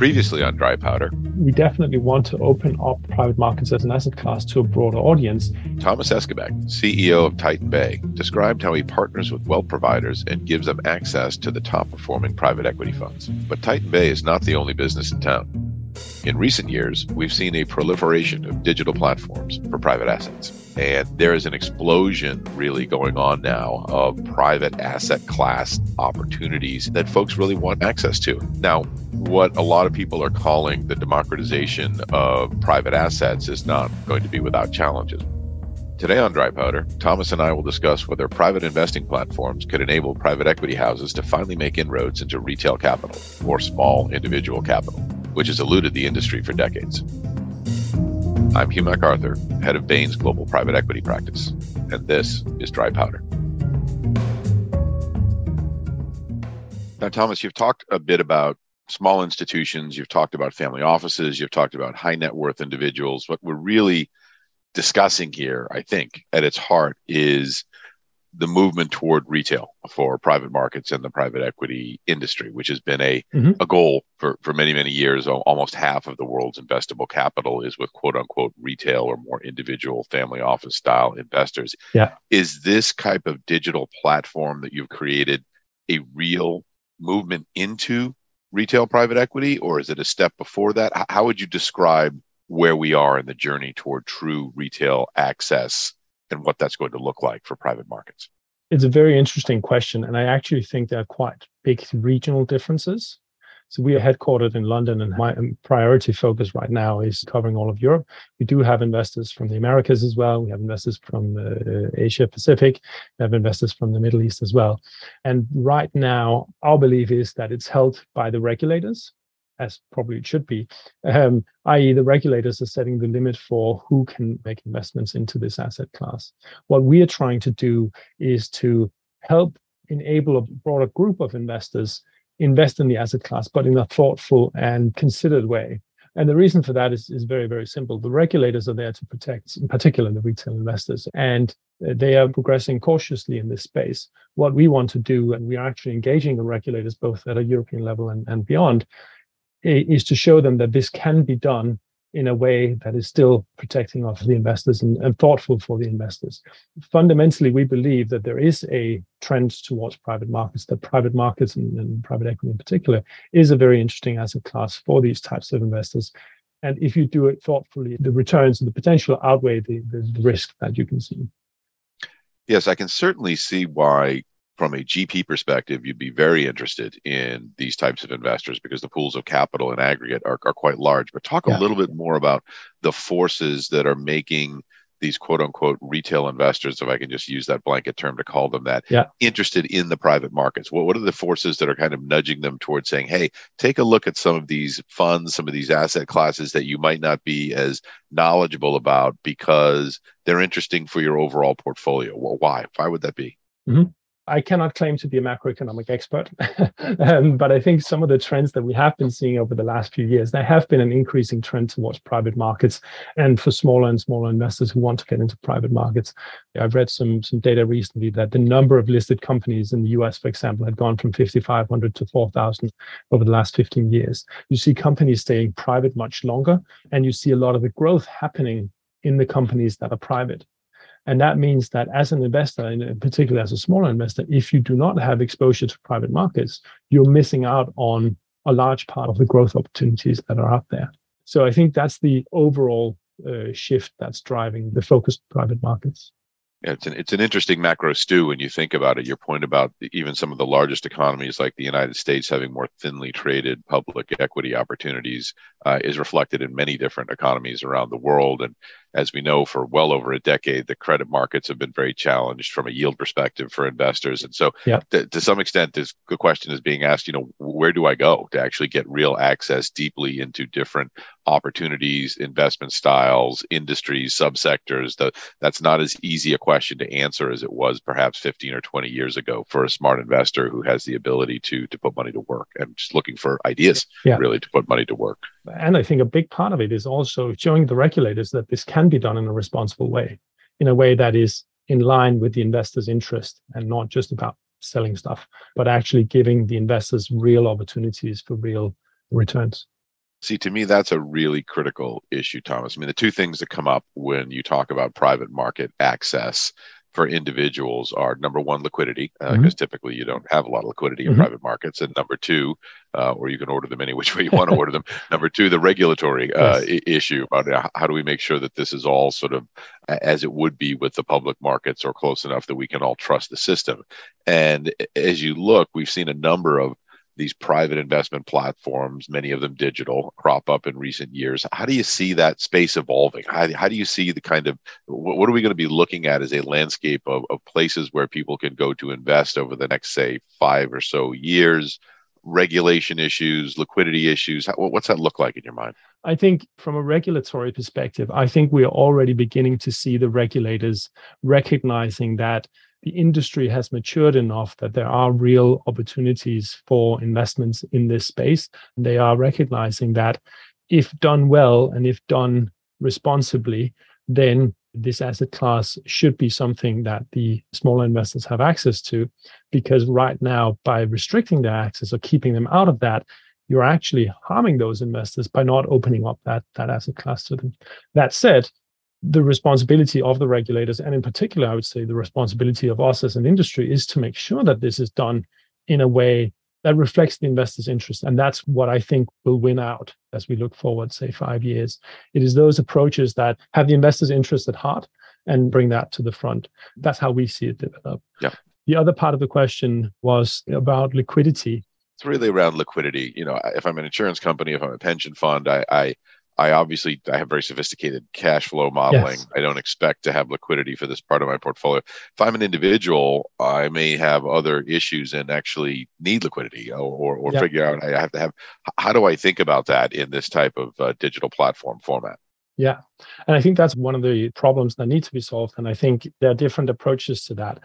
Previously on Dry Powder, we definitely want to open up private markets as an asset class to a broader audience. Thomas Eskebæk, CEO of Titan Bay, described how he partners with wealth providers and gives them access to the top performing private equity funds. But Titan Bay is not the only business in town. In recent years, we've seen a proliferation of digital platforms for private assets. And there is an explosion really going on now of private asset class opportunities that folks really want access to. Now, what a lot of people are calling the democratization of private assets is not going to be without challenges. Today on Dry Powder, Thomas and I will discuss whether private investing platforms could enable private equity houses to finally make inroads into retail capital or small individual capital, which has eluded the industry for decades. I'm Hugh MacArthur, head of Bain's Global Private Equity Practice, and this is Dry Powder. Now, Thomas, you've talked a bit about small institutions, you've talked about family offices, you've talked about high net worth individuals. What we're really discussing here, I think, at its heart is the movement toward retail for private markets and the private equity industry, which has been a, mm-hmm. a goal for, for many, many years. Almost half of the world's investable capital is with quote unquote retail or more individual family office style investors. Yeah. Is this type of digital platform that you've created a real movement into retail private equity, or is it a step before that? How would you describe where we are in the journey toward true retail access and what that's going to look like for private markets? It's a very interesting question. And I actually think there are quite big regional differences. So we are headquartered in London, and my priority focus right now is covering all of Europe. We do have investors from the Americas as well. We have investors from uh, Asia Pacific. We have investors from the Middle East as well. And right now, our belief is that it's held by the regulators as probably it should be, um, i.e., the regulators are setting the limit for who can make investments into this asset class. What we are trying to do is to help enable a broader group of investors invest in the asset class, but in a thoughtful and considered way. And the reason for that is, is very, very simple. The regulators are there to protect, in particular, the retail investors, and they are progressing cautiously in this space. What we want to do, and we are actually engaging the regulators both at a European level and, and beyond, is to show them that this can be done in a way that is still protecting of the investors and, and, thoughtful for the investors. Fundamentally, we believe that there is a trend towards private markets, that private markets and, and private equity in particular is a very interesting asset class for these types of investors. And if you do it thoughtfully, the returns and the potential outweigh the, the, the risk that you can see. Yes, I can certainly see why from a GP perspective, you'd be very interested in these types of investors because the pools of capital in aggregate are, are quite large. But talk yeah. a little bit more about the forces that are making these quote unquote retail investors, if I can just use that blanket term to call them that, yeah. interested in the private markets? What, what are the forces that are kind of nudging them towards saying, hey, take a look at some of these funds, some of these asset classes that you might not be as knowledgeable about because they're interesting for your overall portfolio? Well, why? Why would that be? Mm-hmm. I cannot claim to be a macroeconomic expert, um, but I think some of the trends that we have been seeing over the last few years, there have been an increasing trend towards private markets and for smaller and smaller investors who want to get into private markets. I've read some, some data recently that the number of listed companies in the US, for example, had gone from 5,500 to 4,000 over the last 15 years. You see companies staying private much longer, and you see a lot of the growth happening in the companies that are private. And that means that as an investor, in particular as a smaller investor, if you do not have exposure to private markets, you're missing out on a large part of the growth opportunities that are out there. So I think that's the overall uh, shift that's driving the focus of private markets. Yeah, it's an it's an interesting macro stew when you think about it. Your point about even some of the largest economies like the United States having more thinly traded public equity opportunities uh, is reflected in many different economies around the world. And as we know, for well over a decade, the credit markets have been very challenged from a yield perspective for investors. And so, yeah. to, to some extent, this the question is being asked, you know, where do I go to actually get real access deeply into different opportunities, investment styles, industries, subsectors? The, that's not as easy a question to answer as it was perhaps 15 or 20 years ago for a smart investor who has the ability to, to put money to work and just looking for ideas, yeah. really, to put money to work. And I think a big part of it is also showing the regulators that this can be done in a responsible way, in a way that is in line with the investor's interest and not just about selling stuff, but actually giving the investors real opportunities for real returns. See, to me, that's a really critical issue, Thomas. I mean, the two things that come up when you talk about private market access for individuals are number one, liquidity, because uh, mm-hmm. typically you don't have a lot of liquidity in mm-hmm. private markets, and number two, uh, or you can order them any which way you want to order them. Number two, the regulatory uh, yes. I- issue about how do we make sure that this is all sort of as it would be with the public markets or close enough that we can all trust the system. And as you look, we've seen a number of these private investment platforms, many of them digital, crop up in recent years. How do you see that space evolving? How, how do you see the kind of what, are we going to be looking at as a landscape of, of places where people can go to invest over the next, say, five or so years? Regulation issues, liquidity issues. How, what's that look like in your mind? I think from a regulatory perspective, I think we are already beginning to see the regulators recognizing that the industry has matured enough that there are real opportunities for investments in this space. And they are recognizing that if done well and if done responsibly, then this asset class should be something that the smaller investors have access to. Because right now, by restricting their access or keeping them out of that, you're actually harming those investors by not opening up that, that asset class to them. That said, the responsibility of the regulators, and in particular, I would say the responsibility of us as an industry, is to make sure that this is done in a way that reflects the investor's interest. And that's what I think will win out as we look forward, say, five years. It is those approaches that have the investor's interest at heart and bring that to the front. That's how we see it develop. Yeah. The other part of the question was about liquidity. It's really around liquidity. You know, if I'm an insurance company, if I'm a pension fund, I, I I obviously I have very sophisticated cash flow modeling. Yes. I don't expect to have liquidity for this part of my portfolio. If I'm an individual, I may have other issues and actually need liquidity or or, or yeah. figure out I have to have. How do I think about that in this type of uh, digital platform format? Yeah. And I think that's one of the problems that need to be solved. And I think there are different approaches to that.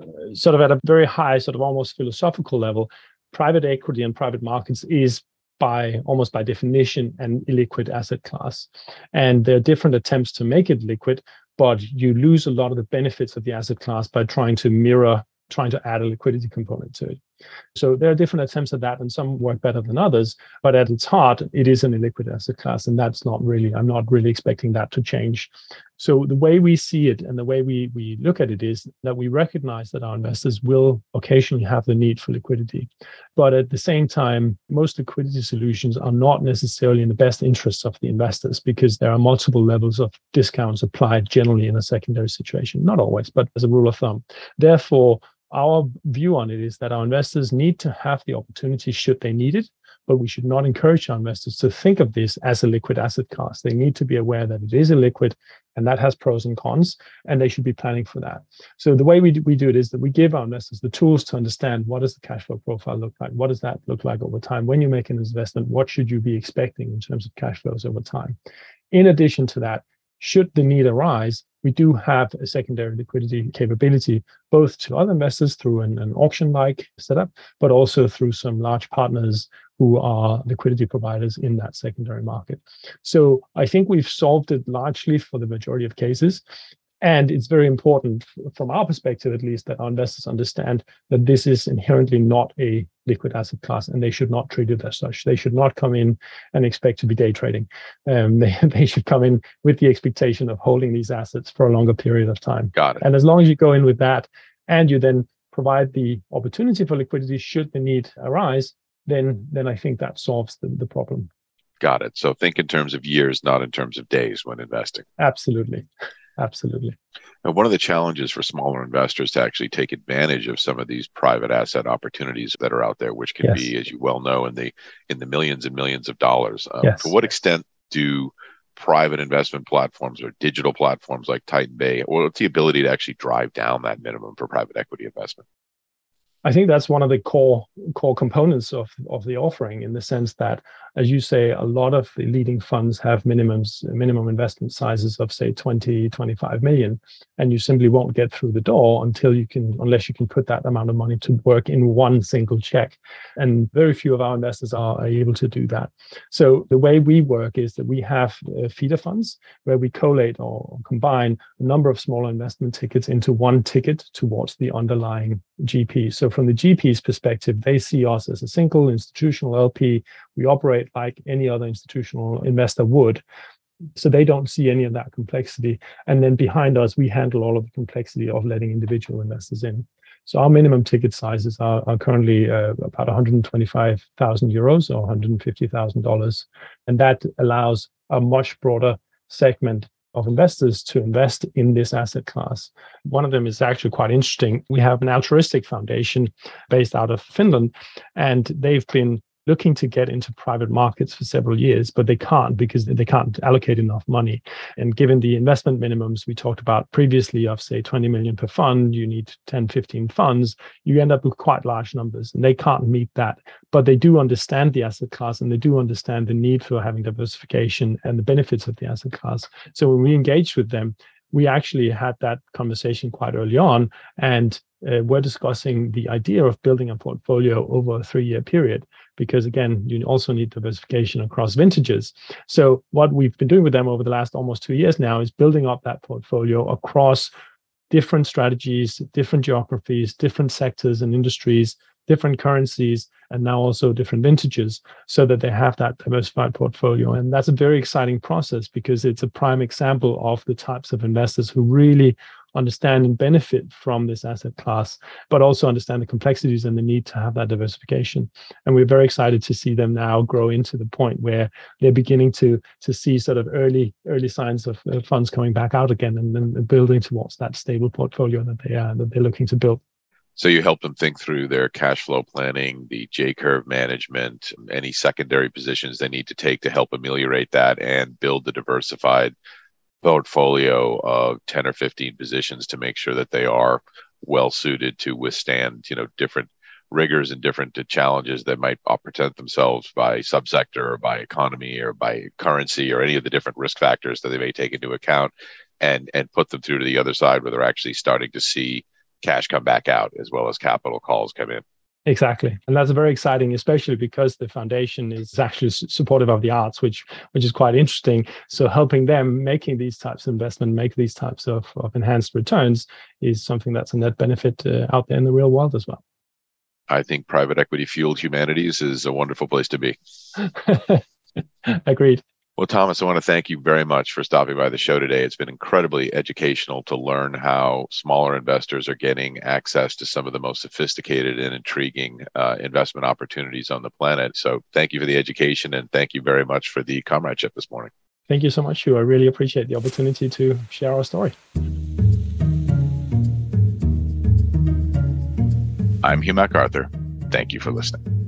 Uh, sort of at a very high, sort of almost philosophical level, private equity and private markets is by almost by definition an illiquid asset class. And there are different attempts to make it liquid, but you lose a lot of the benefits of the asset class by trying to mirror, trying to add a liquidity component to it. So there are different attempts at that, and some work better than others. But at its heart, it is an illiquid asset class, and that's not really. I'm not really expecting that to change. So the way we see it and the way we we look at it is that we recognize that our investors will occasionally have the need for liquidity, but at the same time, most liquidity solutions are not necessarily in the best interests of the investors because there are multiple levels of discounts applied generally in a secondary situation. Not always, but as a rule of thumb. Therefore, our view on it is that our investors need to have the opportunity should they need it, but we should not encourage our investors to think of this as a liquid asset class. They need to be aware that it is a liquid and that has pros and cons, and they should be planning for that. So the way we do, we do it is that we give our investors the tools to understand what does the cash flow profile look like? What does that look like over time? When you make an investment, what should you be expecting in terms of cash flows over time? In addition to that, should the need arise, we do have a secondary liquidity capability, both to other investors through an, an auction like setup, but also through some large partners who are liquidity providers in that secondary market. So I think we've solved it largely for the majority of cases. And it's very important, from our perspective at least, that our investors understand that this is inherently not a liquid asset class and they should not treat it as such. They should not come in and expect to be day trading. Um, they, they should come in with the expectation of holding these assets for a longer period of time. Got it. And as long as you go in with that and you then provide the opportunity for liquidity should the need arise, then then I think that solves the, the problem. Got it. So think in terms of years, not in terms of days when investing. Absolutely. Absolutely. Now, one of the challenges for smaller investors to actually take advantage of some of these private asset opportunities that are out there, which can yes. be, as you well know, in the in the millions and millions of dollars. Um, yes. To what extent do private investment platforms or digital platforms like Titan Bay, or what's the ability to actually drive down that minimum for private equity investment? I think that's one of the core core components of, of the offering in the sense that, as you say, a lot of the leading funds have minimums, minimum investment sizes of say 20, 25 million. And you simply won't get through the door until you can, unless you can put that amount of money to work in one single check. And very few of our investors are able to do that. So the way we work is that we have uh, feeder funds where we collate or combine a number of smaller investment tickets into one ticket towards the underlying GP. So from the GP's perspective, they see us as a single institutional LP. We operate like any other institutional investor would. So they don't see any of that complexity. And then behind us, we handle all of the complexity of letting individual investors in. So our minimum ticket sizes are, are currently uh, about 125,000 euros or $150,000. And that allows a much broader segment of investors to invest in this asset class. One of them is actually quite interesting. We have an altruistic foundation based out of Finland, and they've been looking to get into private markets for several years, but they can't because they can't allocate enough money. And given the investment minimums we talked about previously of, say, 20 million per fund, you need 10, 15 funds, you end up with quite large numbers, and they can't meet that. But they do understand the asset class and they do understand the need for having diversification and the benefits of the asset class. So when we engaged with them, we actually had that conversation quite early on and uh, we're discussing the idea of building a portfolio over a three year period because again you also need diversification across vintages. So what we've been doing with them over the last almost two years now is building up that portfolio across different strategies different geographies different sectors and industries different currencies and now also different vintages so that they have that diversified portfolio. And that's a very exciting process because it's a prime example of the types of investors who really understand and benefit from this asset class, but also understand the complexities and the need to have that diversification. And we're very excited to see them now grow into the point where they're beginning to to see sort of early early signs of uh, funds coming back out again and then building towards that stable portfolio that they are that they're looking to build. So you help them think through their cash flow planning, the J curve management, any secondary positions they need to take to help ameliorate that and build the diversified portfolio of 10 or 15 positions to make sure that they are well suited to withstand you know different rigors and different challenges that might uh, present themselves by subsector or by economy or by currency or any of the different risk factors that they may take into account and and put them through to the other side where they're actually starting to see cash come back out as well as capital calls come in Exactly, and that's very exciting, especially because the foundation is actually supportive of the arts, which which is quite interesting. So helping them making these types of investment, make these types of, of enhanced returns, is something that's a net benefit uh, out there in the real world as well. I think private equity fueled humanities is a wonderful place to be. Agreed. Well, Thomas, I want to thank you very much for stopping by the show today. It's been incredibly educational to learn how smaller investors are getting access to some of the most sophisticated and intriguing uh, investment opportunities on the planet. So, thank you for the education and thank you very much for the comradeship this morning. Thank you so much, Hugh. I really appreciate the opportunity to share our story. I'm Hugh MacArthur. Thank you for listening.